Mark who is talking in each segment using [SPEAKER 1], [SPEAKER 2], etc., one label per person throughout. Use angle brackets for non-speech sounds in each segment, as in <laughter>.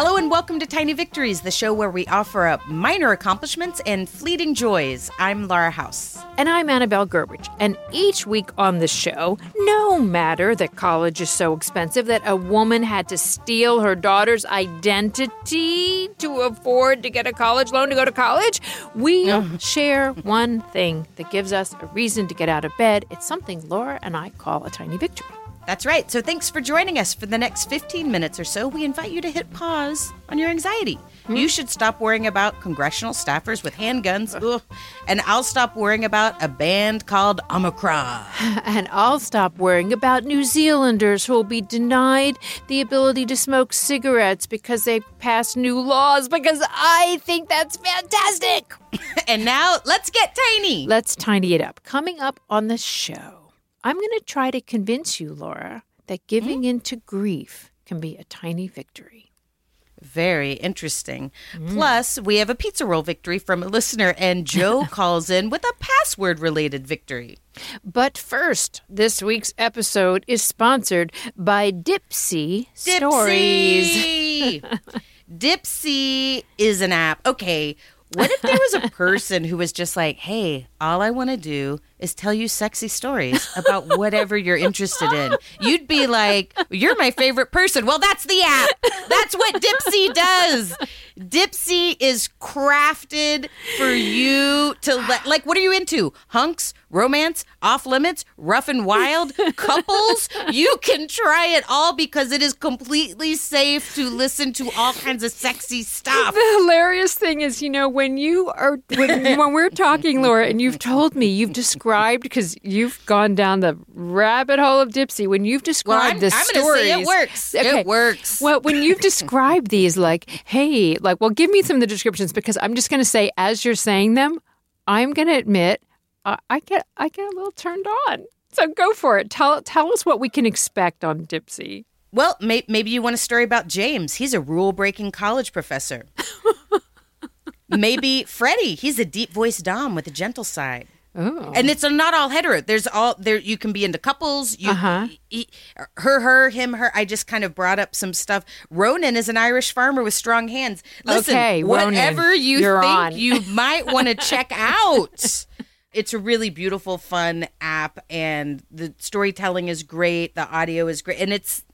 [SPEAKER 1] Hello and welcome to Tiny Victories, the show where we offer up minor accomplishments and fleeting joys. I'm Laura House.
[SPEAKER 2] And I'm Annabelle Gurwitch. And each week on the show, no matter that college is so expensive that a woman had to steal her daughter's identity to afford to get a college loan to go to college, we <laughs> share one thing that gives us a reason to get out of bed. It's something Laura and I call a tiny victory.
[SPEAKER 1] That's right. So thanks for joining us for the next 15 minutes or so. We invite you to hit pause on your anxiety. Hmm? You should stop worrying about congressional staffers with handguns. Ugh. And I'll stop worrying about a band called Omicron. <laughs>
[SPEAKER 2] And I'll stop worrying about New Zealanders who will be denied the ability to smoke cigarettes because they passed new laws because I think that's fantastic. <laughs>
[SPEAKER 1] and now let's get tiny.
[SPEAKER 2] Let's tiny it up. Coming up on the show, I'm going to try to convince you, Laura, that giving hmm? in to grief can be a tiny victory.
[SPEAKER 1] Very interesting. Mm. Plus, we have a pizza roll victory from a listener, and Joe <laughs> calls in with a password related victory.
[SPEAKER 2] But first, this week's episode is sponsored by Dipsea, Stories.
[SPEAKER 1] Dipsea! <laughs> Dipsea is an app. Okay, what if there was a <laughs> person who was just like, hey, all I want to do is tell you sexy stories about whatever you're interested in? You'd be like, you're my favorite person. Well, that's the app. That's what Dipsea does. Dipsea is crafted for you to let, like, what are you into? Hunks, romance, off limits, rough and wild, couples? You can try it all because it is completely safe to listen to all kinds of sexy stuff.
[SPEAKER 2] The hilarious thing is, you know, when you are when, when we're talking, Laura, and you've told me you've described because you've gone down the rabbit hole of Dipsea. When you've described
[SPEAKER 1] Well, I'm,
[SPEAKER 2] the
[SPEAKER 1] I'm
[SPEAKER 2] stories,
[SPEAKER 1] say it works.
[SPEAKER 2] Okay.
[SPEAKER 1] It works.
[SPEAKER 2] Well, when you've described these, like, hey, like, well, give me some of the descriptions because I'm just going to say, as you're saying them, I'm going to admit, uh, I get, I get a little turned on. So go for it. Tell, tell us what we can expect on Dipsea.
[SPEAKER 1] Well, may- maybe you want a story about James. He's a rule breaking college professor. <laughs> maybe Freddie. He's a deep voiced Dom with a gentle side.
[SPEAKER 2] Oh,
[SPEAKER 1] And it's not all hetero. There's all there. You can be into couples. You,
[SPEAKER 2] Uh-huh.
[SPEAKER 1] he- her, her, him, her. I just kind of brought up some stuff. Ronan is an Irish farmer with strong hands. Listen,
[SPEAKER 2] Okay, Ronan,
[SPEAKER 1] whatever you think
[SPEAKER 2] on.
[SPEAKER 1] you <laughs> might want to check out. It's a really beautiful, fun app, and the storytelling is great. The audio is great, and it's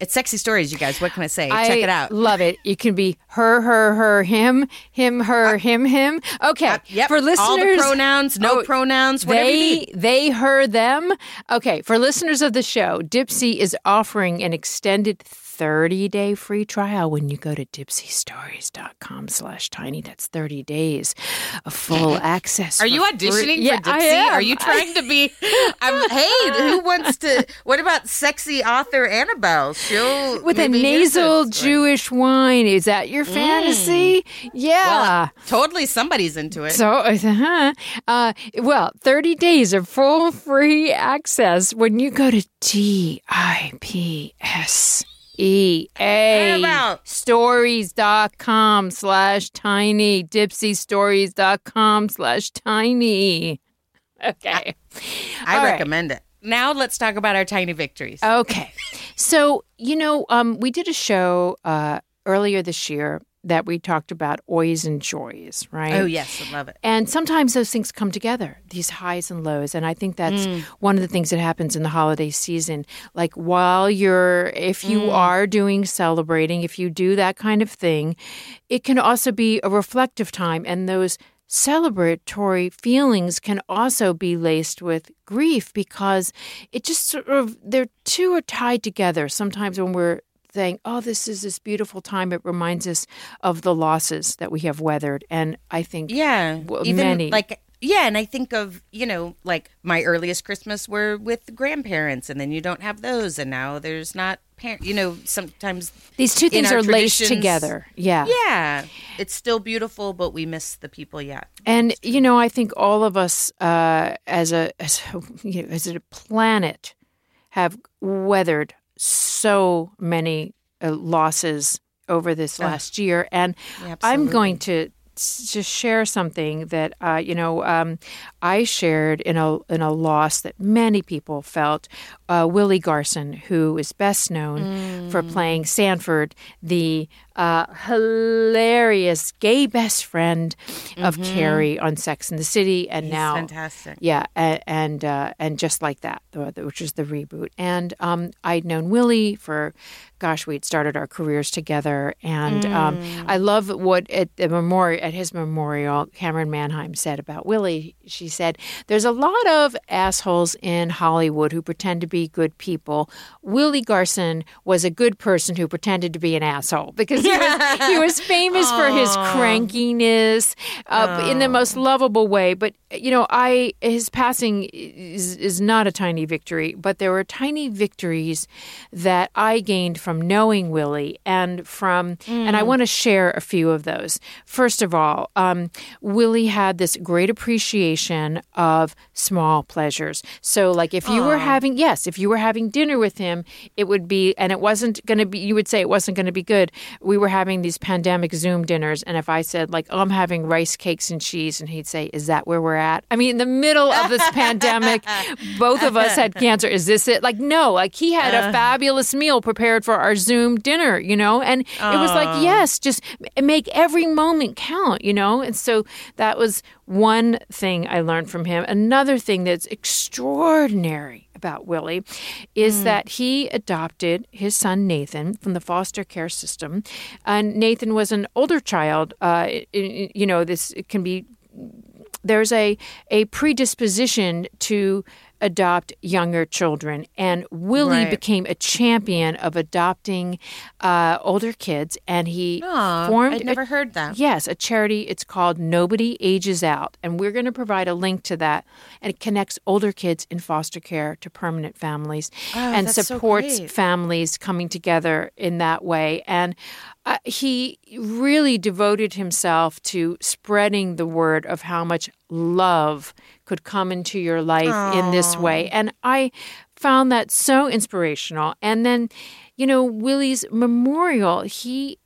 [SPEAKER 1] it's sexy stories. You guys, what can I say?
[SPEAKER 2] I
[SPEAKER 1] check it out.
[SPEAKER 2] Love it. You can be her, her, her, him, him, her, him, him. Okay.
[SPEAKER 1] Uh, yep,
[SPEAKER 2] For listeners,
[SPEAKER 1] all the pronouns, no
[SPEAKER 2] Oh,
[SPEAKER 1] pronouns, whatever
[SPEAKER 2] they, they, her, them. Okay. For listeners of the show, Dipsea is offering an extended 30 day free trial when you go to dipseastories.com slash tiny. That's 30 days of full <laughs> access.
[SPEAKER 1] Are you auditioning
[SPEAKER 2] Yeah,
[SPEAKER 1] for
[SPEAKER 2] I Dipsea?
[SPEAKER 1] Are you trying to be? I'm, <laughs> hey, who wants to? What about sexy author Annabelle? She'll
[SPEAKER 2] with a nasal. Jewish wine. Is that your fantasy? Yeah.
[SPEAKER 1] Well, totally, somebody's into it.
[SPEAKER 2] So, uh, uh, well, 30 days of full free access when you go to D I P S E A stories.com slash tiny, dipseastories.com slash tiny. Okay.
[SPEAKER 1] I
[SPEAKER 2] right.
[SPEAKER 1] recommend it. Now let's talk about our tiny victories.
[SPEAKER 2] Okay. So, you know, um, we did a show uh, earlier this year that we talked about oys and joys, right?
[SPEAKER 1] oh yes, I love it.
[SPEAKER 2] And sometimes those things come together, these highs and lows. And I think that's
[SPEAKER 1] Mm.
[SPEAKER 2] one of the things that happens in the holiday season. Like while you're, if you
[SPEAKER 1] Mm.
[SPEAKER 2] are doing celebrating, if you do that kind of thing, it can also be a reflective time. And those celebratory feelings can also be laced with grief because it just sort of, they're two are tied together. Sometimes when we're saying, oh, this is this beautiful time, it reminds us of the losses that we have weathered. And I think
[SPEAKER 1] Yeah,
[SPEAKER 2] w-
[SPEAKER 1] even
[SPEAKER 2] many.
[SPEAKER 1] like yeah, and I think of you know like my earliest Christmas were with grandparents, and then you don't have those, and now there's not parent. You know, sometimes
[SPEAKER 2] These two things are laced together. Yeah.
[SPEAKER 1] yeah, it's still beautiful, but we miss the people. yet
[SPEAKER 2] And you know, I think all of us uh, as a as a, <laughs> you know, as a planet have weathered so many uh, losses over this last year, and I'm going to just share something that uh, you know um, I shared in a in a loss that many people felt. Uh, Willie Garson, who is best known for playing Stanford, the uh, hilarious gay best friend of Carrie on Sex in the City, and
[SPEAKER 1] Mm-hmm. He's
[SPEAKER 2] now
[SPEAKER 1] fantastic.
[SPEAKER 2] yeah, and and, uh, and just like that, which is the reboot. And um, I'd known Willie for, gosh, we'd started our careers together, and um, I love what at the memorial at his memorial, Camryn Manheim said about Willie. She said, "There's a lot of assholes in Hollywood who pretend to be good people. Willie Garson was a good person who pretended to be an asshole because he was he was famous for his crankiness uh, in the most lovable way. But you know, I his passing is, is not a tiny victory, but there were tiny victories that I gained from knowing Willie and from, and I want to share a few of those. First of all, um, Willie had this great appreciation of small pleasures. So, like if you were having, yes, if you were having dinner with him, it would be, and it wasn't going to be, you would say it wasn't going to be good. We were having these pandemic Zoom dinners, and if I said, like, oh, I'm having rice cakes and cheese, and he'd say, Is that where we're at? I mean, in the middle of this <laughs> pandemic, both of us had cancer. Is this it? Like, no, like he had a uh. fabulous meal prepared for our Zoom dinner, you know? And it was like, yes, just make every moment count, you know? And so that was one thing I learned from him. Another thing that's extraordinary about Willie is that he adopted his son Nathan from the foster care system. And Nathan was an older child. Uh, i- i- you know, this can be there's a a predisposition to adopt younger children and willie
[SPEAKER 1] Right.
[SPEAKER 2] became a champion of adopting uh, older kids and he
[SPEAKER 1] Aw,
[SPEAKER 2] formed
[SPEAKER 1] I'd
[SPEAKER 2] a-
[SPEAKER 1] never heard that.
[SPEAKER 2] Yes, a charity. It's called Nobody Ages Out. And we're going to provide a link to that. And it connects older kids in foster care to permanent families and
[SPEAKER 1] Oh, so
[SPEAKER 2] supports
[SPEAKER 1] great.
[SPEAKER 2] families coming together in that way. And uh, he really devoted himself to spreading the word of how much love could come into your life in this way. And I found that so inspirational. And then, you know, Willie's memorial, he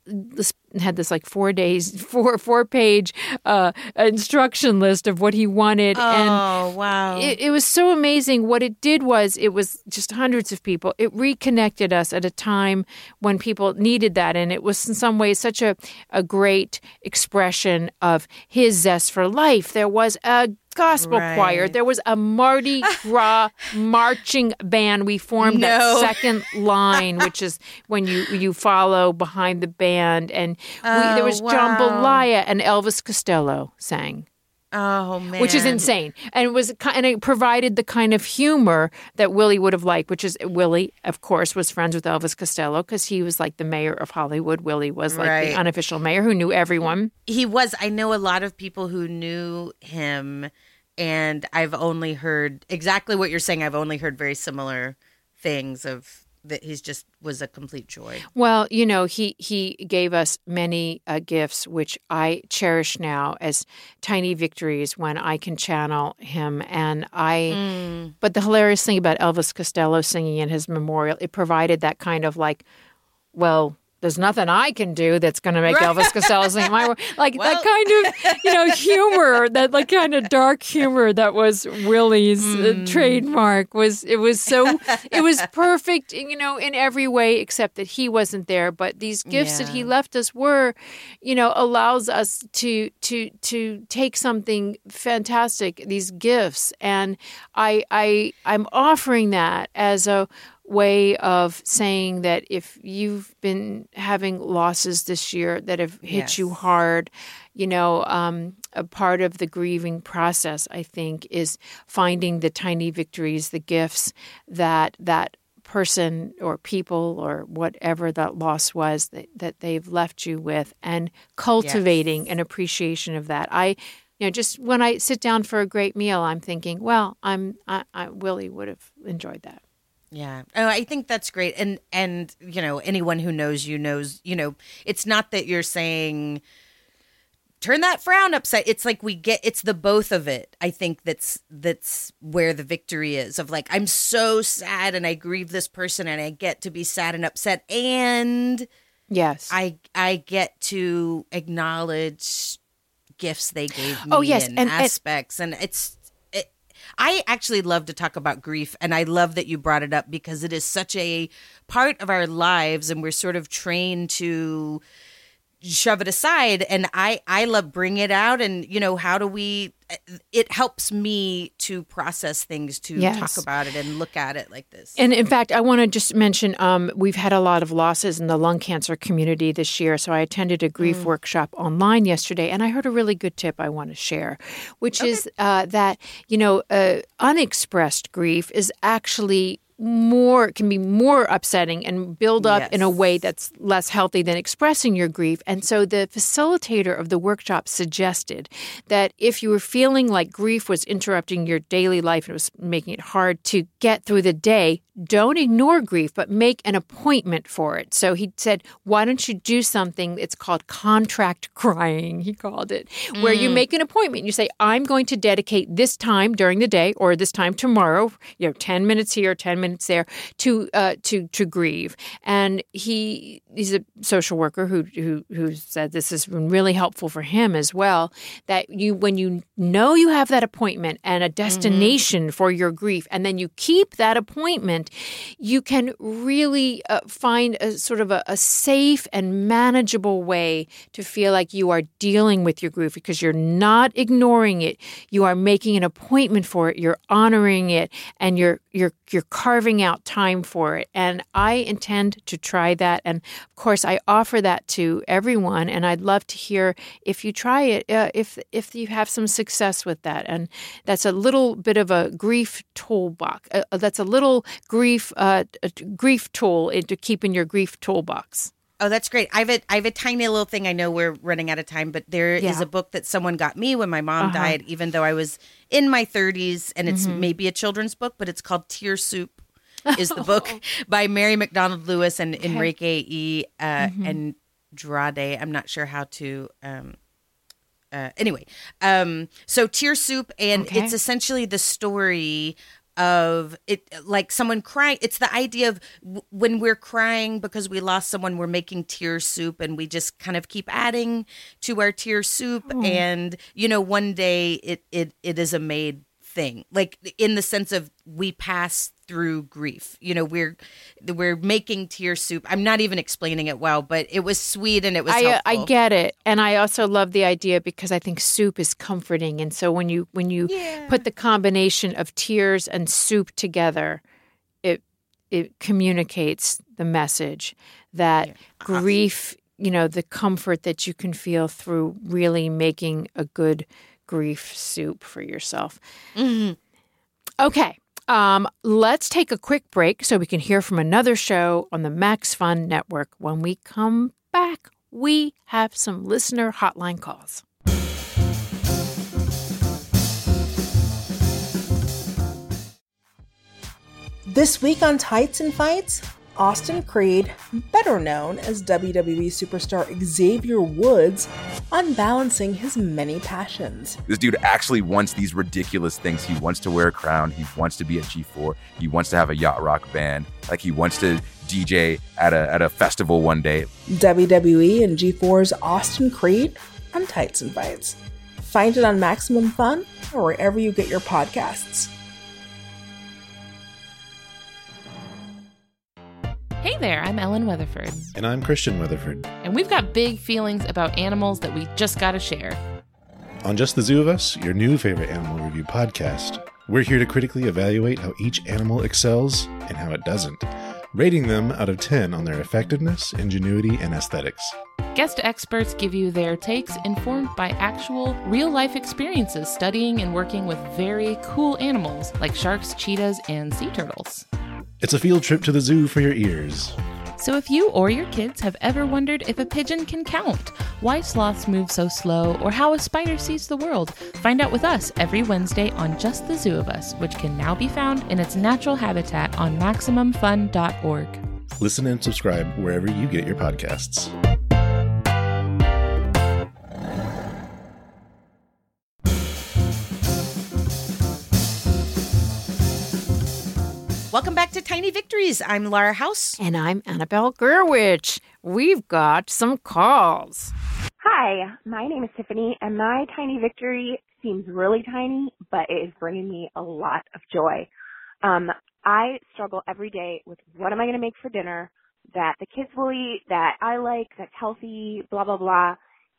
[SPEAKER 2] had this like four days, <laughs> four four page uh, instruction list of what he wanted, and
[SPEAKER 1] Oh wow!
[SPEAKER 2] it, it was so amazing. What it did was it was just hundreds of people. It reconnected us at a time when people needed that, and it was in some ways such a a great expression of his zest for life. There was a gospel
[SPEAKER 1] Right.
[SPEAKER 2] choir. There was a Mardi Gras <laughs> marching band. We formed that second line, <laughs> which is when you you follow behind the band, and we, there
[SPEAKER 1] Oh,
[SPEAKER 2] was
[SPEAKER 1] wow.
[SPEAKER 2] jambalaya, and Elvis Costello sang
[SPEAKER 1] oh man,
[SPEAKER 2] which is insane. And it was and it provided the kind of humor that Willie would have liked, which is Willie, of course, was friends with Elvis Costello because he was like the mayor of Hollywood. Willie was like
[SPEAKER 1] Right.
[SPEAKER 2] the unofficial mayor who knew everyone.
[SPEAKER 1] He was. I know a lot of people who knew him, and I've only heard exactly what you're saying. I've only heard very similar things of that. He's just was a complete joy.
[SPEAKER 2] Well, you know, he he gave us many uh, gifts, which I cherish now as tiny victories when I can channel him. And I, but the hilarious thing about Elvis Costello singing in his memorial, it provided that kind of like, well. There's nothing I can do that's going to make Elvis Costello sing my <laughs> like
[SPEAKER 1] Well-
[SPEAKER 2] that kind of you know humor <laughs> that like kind of dark humor that was Willie's uh, trademark was it was so it was <laughs> perfect you know in every way except that he wasn't there. But these gifts that he left us were you know allows us to to to take something fantastic these gifts. And I I I'm offering that as a way of saying that if you've been having losses this year that have hit you hard, you know, um, a part of the grieving process, I think, is finding the tiny victories, the gifts that that person or people or whatever that loss was that, that they've left you with and cultivating an appreciation of that. I you know, just when I sit down for a great meal, I'm thinking, well, I'm I, I Willie would have enjoyed that.
[SPEAKER 1] Yeah. Oh, I think that's great. And and you know, anyone who knows you knows, you know, it's not that you're saying turn that frown upside. It's like we get it's the both of it. I think that's that's where the victory is of like I'm so sad and I grieve this person and I get to be sad and upset and
[SPEAKER 2] Yes.
[SPEAKER 1] I I get to acknowledge gifts they gave oh, me
[SPEAKER 2] Oh, yes,
[SPEAKER 1] and,
[SPEAKER 2] and-
[SPEAKER 1] aspects and it's it, I actually love to talk about grief and I love that you brought it up because it is such a part of our lives and we're sort of trained to shove it aside and i i love bring it out and you know how do we it helps me to process things to yes. talk about it and look at it like this
[SPEAKER 2] and in fact i want to just mention um, we've had a lot of losses in the lung cancer community this year so i attended a grief mm. workshop online yesterday and i heard a really good tip i want to share which okay. is uh, that you know uh, unexpressed grief is actually more can be more upsetting and build up yes. in a way that's less healthy than expressing your grief. And so the facilitator of the workshop suggested that if you were feeling like grief was interrupting your daily life and it was making it hard to get through the day, don't ignore grief, but make an appointment for it. So he said, why don't you do something? It's called contract <laughs> crying, he called it, mm. where you mm. make an appointment. You say, I'm going to dedicate this time during the day or this time tomorrow, you know, 10 minutes here, 10 minutes there to, uh, to, to grieve. And he, he's a social worker who, who, who said this has been really helpful for him as well, that you, when you know you have that appointment and a mm-hmm. destination mm-hmm. for your grief, and then you keep that appointment, you can really uh, find a sort of a, a safe and manageable way to feel like you are dealing with your grief because you're not ignoring it. You are making an appointment for it. You're honoring it, and you're you're you're carving out time for it. And I intend to try that. And of course, I offer that to everyone. And I'd love to hear if you try it, uh, if if you have some success with that. And that's a little bit of a grief toolbox. Uh, that's a little grief uh, grief tool to keep in your grief toolbox.
[SPEAKER 1] Oh, that's great. I have a I have a tiny little thing. I know we're running out of time, but there yeah. is a book that someone got me when my mom uh-huh. died, even though I was in my 30s, and it's mm-hmm. maybe a children's book, but it's called Tear Soup. <laughs> Is the book by Mary McDonald Lewis and okay. Enrique E. Uh, mm-hmm. and Drade. I'm not sure how to. Um, uh, anyway, um, so Tear Soup, and okay. it's essentially the story of it like someone crying it's the idea of w- when we're crying because we lost someone we're making tear soup and we just kind of keep adding to our tear soup oh. and you know one day it it it is a made thing like in the sense of we pass through grief you know we're we're making tear soup i'm not even explaining it well but it was sweet and it was
[SPEAKER 2] I, uh, I get it and i also love the idea because i think soup is comforting and so when you when you yeah. put the combination of tears and soup together it it communicates the message that yeah. grief you know the comfort that you can feel through really making a good grief soup for yourself. Mm-hmm. Okay. Um, let's take a quick break so we can hear from another show on the Max Fun Network. When we come back, we have some listener hotline calls.
[SPEAKER 3] This week on Tights and Fights, Austin Creed, better known as WWE superstar Xavier Woods, unbalancing his many passions.
[SPEAKER 4] This dude actually wants these ridiculous things. He wants to wear a crown, he wants to be a G4, he wants to have a yacht rock band, like he wants to DJ at a at a festival one day.
[SPEAKER 3] WWE and G4's Austin Creed on Tights and Fights. Find it on Maximum Fun or wherever you get your podcasts.
[SPEAKER 5] Hey there, I'm Ellen Weatherford.
[SPEAKER 6] And I'm Christian Weatherford.
[SPEAKER 5] And we've got big feelings about animals that we just got to share.
[SPEAKER 6] On Just the Zoo of Us, your new favorite animal review podcast, we're here to critically evaluate how each animal excels and how it doesn't, rating them out of 10 on their effectiveness, ingenuity, and aesthetics.
[SPEAKER 5] Guest experts give you their takes informed by actual real life experiences studying and working with very cool animals like sharks, cheetahs, and sea turtles.
[SPEAKER 6] It's a field trip to the zoo for your ears.
[SPEAKER 5] So, if you or your kids have ever wondered if a pigeon can count, why sloths move so slow, or how a spider sees the world, find out with us every Wednesday on Just the Zoo of Us, which can now be found in its natural habitat on MaximumFun.org.
[SPEAKER 6] Listen and subscribe wherever you get your podcasts.
[SPEAKER 1] Welcome back to Tiny Victories. I'm Laura House.
[SPEAKER 2] And I'm Annabelle Gurwitch. We've got some calls.
[SPEAKER 7] Hi, my name is Tiffany, and my tiny victory seems really tiny, but it is bringing me a lot of joy. Um, I struggle every day with what am I going to make for dinner? that the kids will eat, that I like, that's healthy, blah, blah, blah.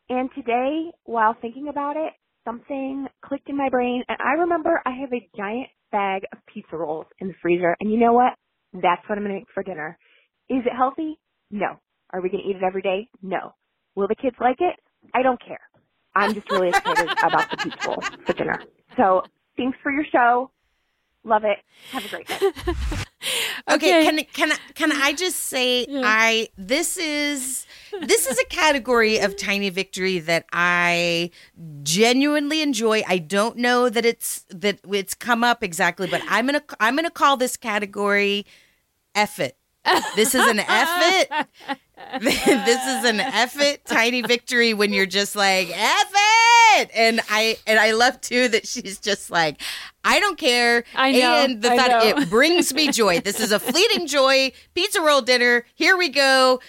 [SPEAKER 7] And today, while thinking about it, something clicked in my brain and I remember I have a giant bag of pizza rolls in the freezer and you know what? That's what I'm going to make for dinner. Is it healthy? No. Are we going to eat it every day? No. Will the kids like it? I don't care. I'm just really excited <laughs> about the pizza rolls for dinner. So thanks for your show. Love it. Have a great day. <laughs>
[SPEAKER 1] Okay, can can can I just say I this is this is a category of tiny victory that I genuinely enjoy. I don't know that it's that it's come up exactly, but I'm gonna I'm gonna call this category effort. This is an effort. <laughs> this is an effort tiny victory when you're just like F it. And I and I love too that she's just like, I don't care.
[SPEAKER 2] I know,
[SPEAKER 1] And the
[SPEAKER 2] I
[SPEAKER 1] thought
[SPEAKER 2] know.
[SPEAKER 1] it brings me <laughs> joy. This is a fleeting joy. Pizza roll dinner. Here we go.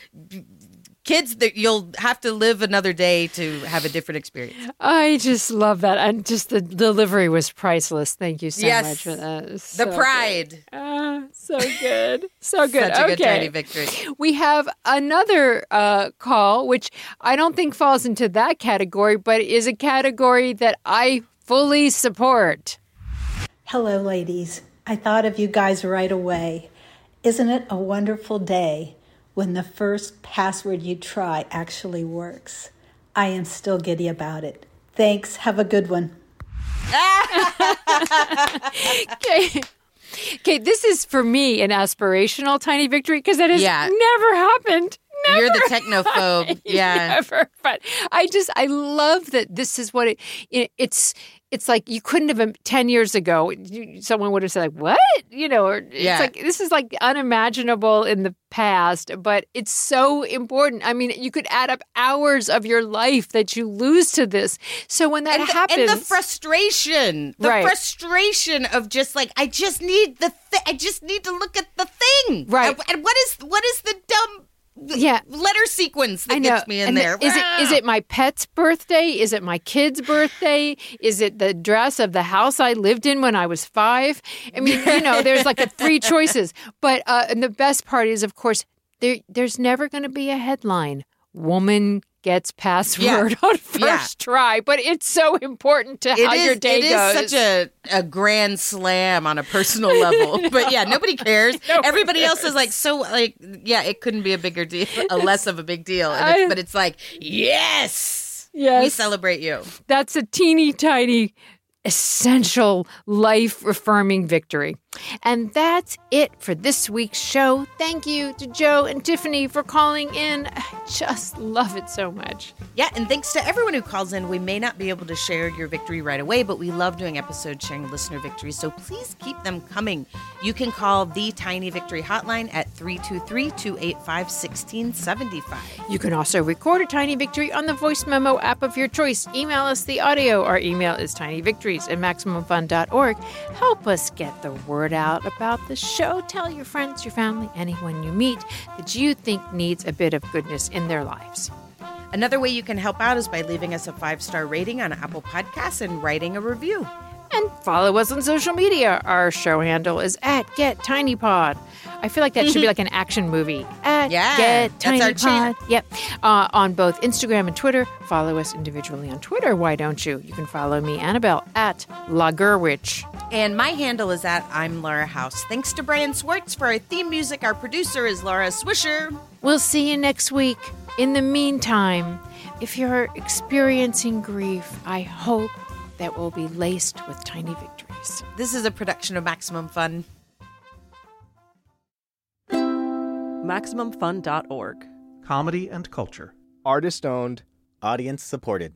[SPEAKER 1] Kids that you'll have to live another day to have a different experience.
[SPEAKER 2] I just love that. And just the delivery was priceless. Thank you so
[SPEAKER 1] Yes.
[SPEAKER 2] much for that. It was
[SPEAKER 1] The pride.
[SPEAKER 2] Ah, so good. So good.
[SPEAKER 1] Such a
[SPEAKER 2] okay.
[SPEAKER 1] good tiny victory.
[SPEAKER 2] We have another uh, call, which I don't think falls into that category, but is a category that I fully support.
[SPEAKER 8] Hello, ladies. I thought of you guys right away. Isn't it a wonderful day when the first password you try actually works? I am still giddy about it. Thanks. Have a good one. <laughs>
[SPEAKER 2] Okay. Okay, this is for me an aspirational tiny victory because that has
[SPEAKER 1] Yeah.
[SPEAKER 2] never happened. Never.
[SPEAKER 1] You're the technophobe. <laughs> Yeah.
[SPEAKER 2] Never. But I just I love that this is what it, it it's it's like you couldn't have um, 10 years ago you- someone would have said like what you know or
[SPEAKER 1] Yeah.
[SPEAKER 2] it's like this is like unimaginable in the past but it's so important i mean you could add up hours of your life that you lose to this so when that
[SPEAKER 1] and the,
[SPEAKER 2] happens
[SPEAKER 1] and the frustration, the
[SPEAKER 2] Right.
[SPEAKER 1] frustration of just like I just need the thi- I just need to look at the thing,
[SPEAKER 2] Right.
[SPEAKER 1] And, and what is what is the dumb
[SPEAKER 2] Yeah.
[SPEAKER 1] letter sequence that gets me in
[SPEAKER 2] And the-
[SPEAKER 1] there?
[SPEAKER 2] Is it is it my pet's birthday? Is it my kid's birthday? Is it the dress of the house I lived in when I was five? I mean, you know, there's like a three choices. But uh, and the best part is, of course, there there's never going to be a headline. Woman gets password <laughs> on first
[SPEAKER 1] Yeah.
[SPEAKER 2] try, but it's so important to
[SPEAKER 1] It
[SPEAKER 2] how
[SPEAKER 1] is-
[SPEAKER 2] your day
[SPEAKER 1] it is
[SPEAKER 2] goes.
[SPEAKER 1] such a, a grand slam on a personal level. <laughs> but yeah, nobody cares. <laughs>
[SPEAKER 2] Nobody
[SPEAKER 1] Everybody else is like, so like, yeah, it couldn't be a bigger deal, a less of a big deal. And
[SPEAKER 2] I-
[SPEAKER 1] but it's like, yes,
[SPEAKER 2] Yes.
[SPEAKER 1] we celebrate you.
[SPEAKER 2] That's a teeny tiny, essential, life affirming victory. And that's it for this week's show. Thank you to Joe and Tiffany for calling in. I just love it so much.
[SPEAKER 1] Yeah, and thanks to everyone who calls in. We may not be able to share your victory right away, but we love doing episodes sharing listener victories. So please keep them coming. You can call the Tiny Victory Hotline at 323 285 1675.
[SPEAKER 2] You can also record a tiny victory on the voice memo app of your choice. Email us the audio. Our email is tinyvictories at maximumfun.org. Help us get the word out about the show. Tell your friends, your family, anyone you meet that you think needs a bit of goodness in their lives.
[SPEAKER 1] Another way you can help out is by leaving us a five star rating on Apple Podcasts and writing a review.
[SPEAKER 2] And follow us on social media. Our show handle is at GetTinyPod. I feel like that should be <laughs> like an action movie. At
[SPEAKER 1] Yeah,
[SPEAKER 2] Get
[SPEAKER 1] that's our
[SPEAKER 2] Tiny. Pod. Yep. Uh, on both Instagram and Twitter. Follow us individually on Twitter. Why don't you? You can follow me, Annabelle, at La Gurwitch.
[SPEAKER 1] And my handle is at I'm Laura House. Thanks to Brian Swartz for our theme music. Our producer is Laura Swisher.
[SPEAKER 2] We'll see you next week. In the meantime, if you're experiencing grief, I hope that will be laced with tiny victories.
[SPEAKER 1] This is a production of Maximum Fun.
[SPEAKER 9] MaximumFun.org.
[SPEAKER 6] Comedy and culture.
[SPEAKER 10] Artist owned, audience supported.